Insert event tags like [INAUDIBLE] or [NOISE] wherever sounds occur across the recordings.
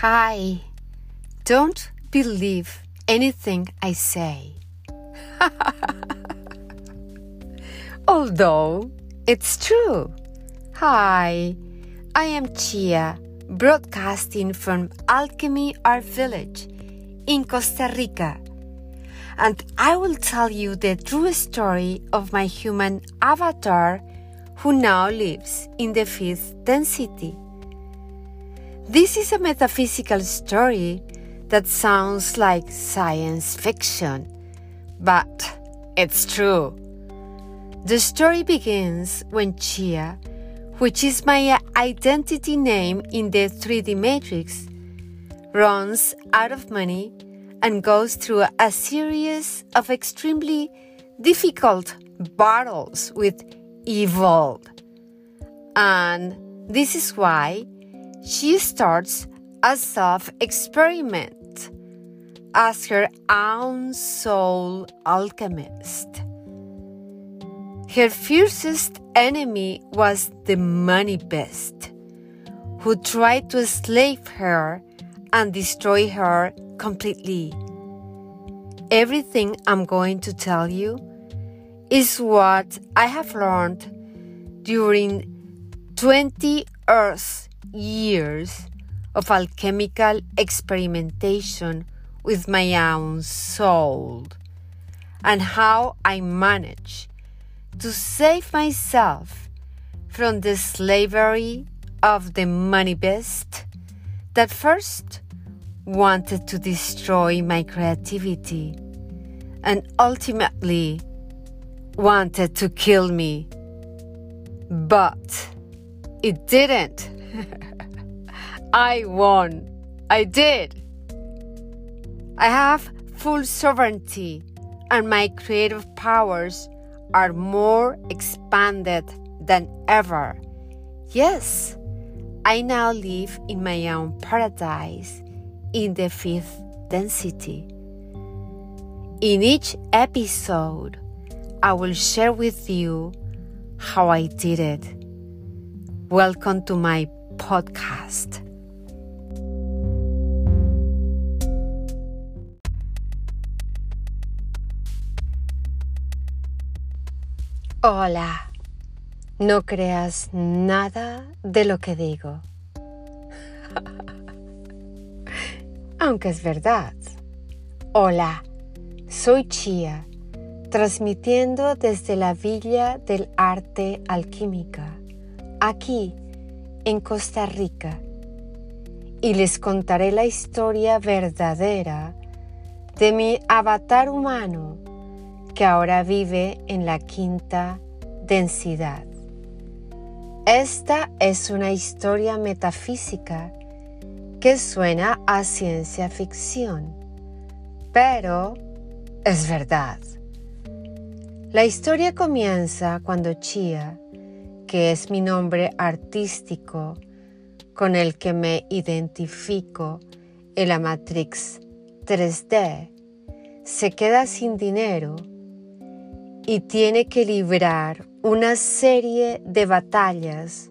Hi. Don't believe anything I say. [LAUGHS] Although it's true. Hi, I am Chia, broadcasting from Alchemy Art Village in Costa Rica. And I will tell you the true story of my human avatar who now lives in the fifth density. This is a metaphysical story that sounds like science fiction, but it's true. The story begins when Chia, which is my identity name in the 3D matrix, runs out of money and goes through a series of extremely difficult battles with evil. And this is why she starts a self experiment as her own soul alchemist. Her fiercest enemy was the money beast, who tried to enslave her and destroy her completely. Everything I'm going to tell you is what I have learned during 20 Earth years of alchemical experimentation with my own soul and how I managed to save myself from the slavery of the money beast that first wanted to destroy my creativity and ultimately wanted to kill me. But it didn't. [LAUGHS] I won. I did. I have full sovereignty, and my creative powers are more expanded than ever. Yes, I now live in my own paradise in the fifth density. In each episode, I will share with you how I did it. Welcome to my podcast. Hola, no creas nada de lo que digo. [LAUGHS] Aunque es verdad. Hola, soy Chia, transmitiendo desde la Villa del Arte Alquímica, aquí en Costa Rica, y les contaré la historia verdadera de mi avatar humano que ahora vive en la quinta densidad. Esta es una historia metafísica que suena a ciencia ficción, pero es verdad. La historia comienza cuando Chia, que es mi nombre artístico con el que me identifico en la Matrix 3D, se queda sin dinero y tiene que librar una serie de batallas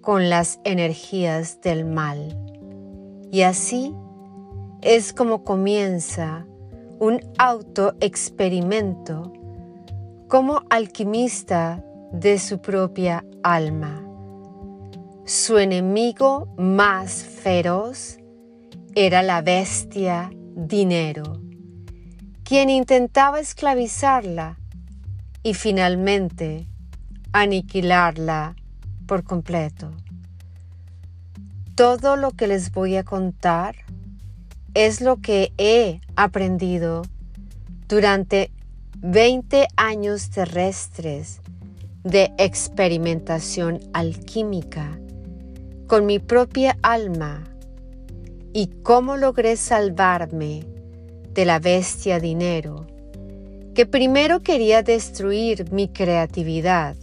con las energías del mal. Y así es como comienza un autoexperimento como alquimista de su propia alma. Su enemigo más feroz era la bestia dinero, quien intentaba esclavizarla y finalmente aniquilarla por completo. Todo lo que les voy a contar es lo que he aprendido durante 20 años terrestres de experimentación alquímica con mi propia alma y cómo logré salvarme de la bestia dinero que primero quería destruir mi creatividad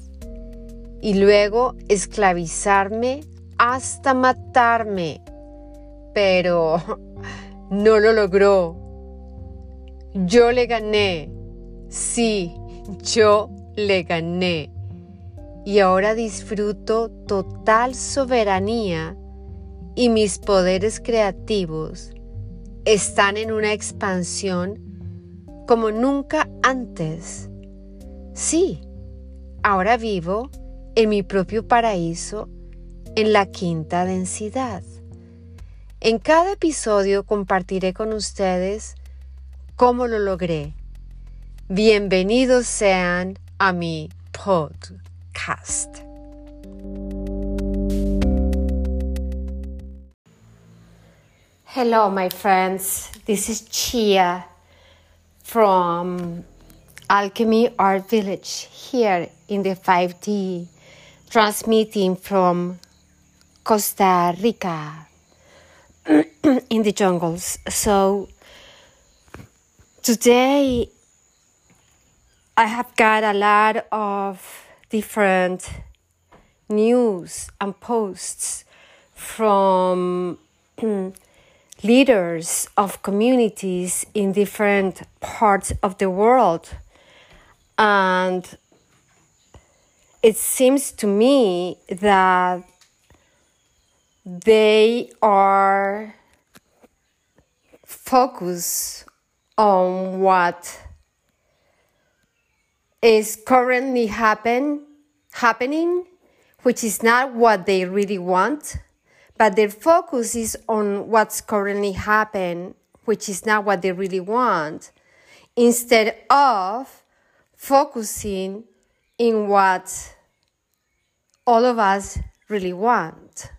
y luego esclavizarme hasta matarme. Pero [LAUGHS] no lo logró. Yo le gané. Sí, yo le gané. Y ahora disfruto total soberanía y mis poderes creativos están en una expansión como nunca antes. Sí, ahora vivo en mi propio paraíso en la quinta densidad. En cada episodio compartiré con ustedes cómo lo logré. Bienvenidos sean a mi podcast. Hello, my friends. This is Chia from Alchemy Art Village here in the 5D, transmitting from Costa Rica [CLEARS THROAT] in the jungles. So today I have got a lot of different news and posts from [CLEARS THROAT] leaders of communities in different parts of the world. And it seems to me that they are focused on what is currently happen, happening, which is not what they really want but their focus is on what's currently happening, which is not what they really want, instead of focusing in what all of us really want.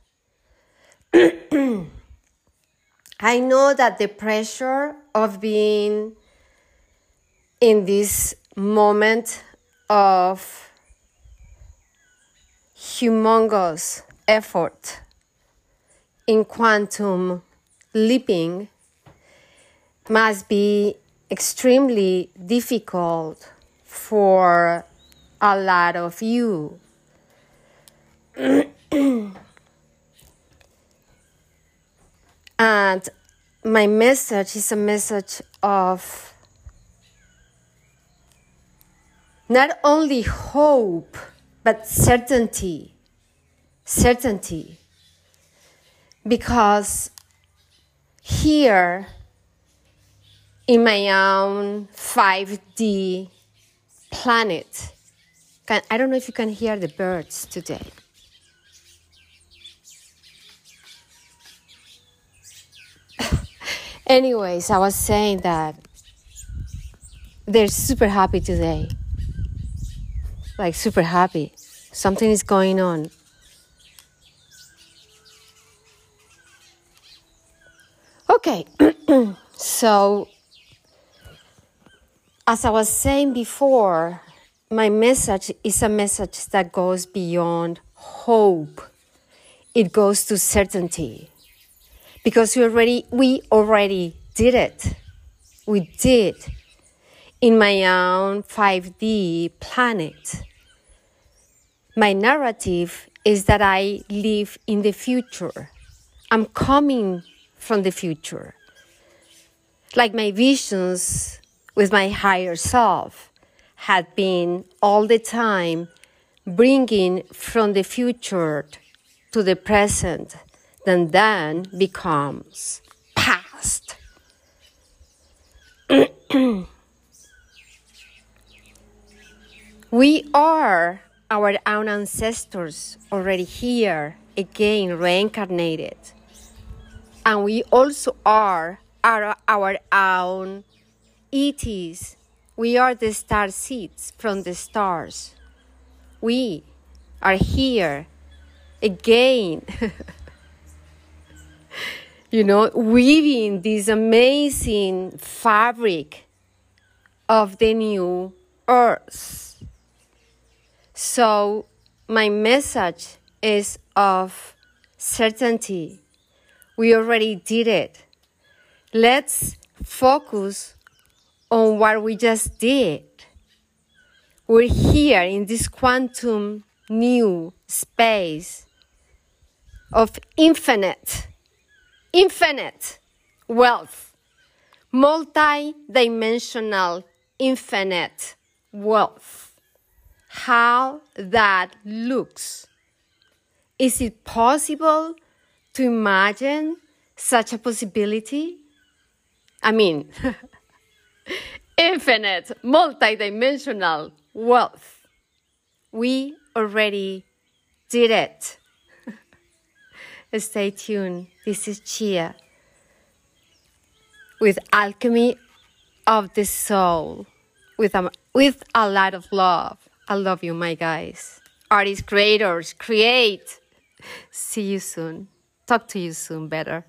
[CLEARS THROAT] I know that the pressure of being in this moment of humongous effort in quantum leaping must be extremely difficult for a lot of you. [CLEARS THROAT] and my message is a message of not only hope, but certainty. Certainty because here in my own 5D planet, can, I don't know if you can hear the birds today. [LAUGHS] Anyways, I was saying that they're super happy today. Like, super happy. Something is going on. Okay, [CLEARS THROAT] so as I was saying before, my message is a message that goes beyond hope. It goes to certainty. Because we already we already did it. We did in my own 5D planet. My narrative is that I live in the future. I'm coming from the future. Like my visions with my higher self had been all the time bringing from the future to the present, then then becomes past. [CLEARS THROAT] we are our own ancestors already here, again reincarnated and we also are our, our own ETs. We are the star seeds from the stars. We are here again. [LAUGHS] you know, weaving this amazing fabric of the new earth. So, my message is of certainty we already did it. Let's focus on what we just did. We're here in this quantum new space of infinite, infinite wealth, multi dimensional infinite wealth. How that looks. Is it possible to imagine such a possibility? I mean, [LAUGHS] infinite, multidimensional wealth. We already did it. [LAUGHS] Stay tuned. This is Chia with Alchemy of the Soul with a, with a lot of love. I love you, my guys. Artists, creators, create. See you soon. Talk to you soon better.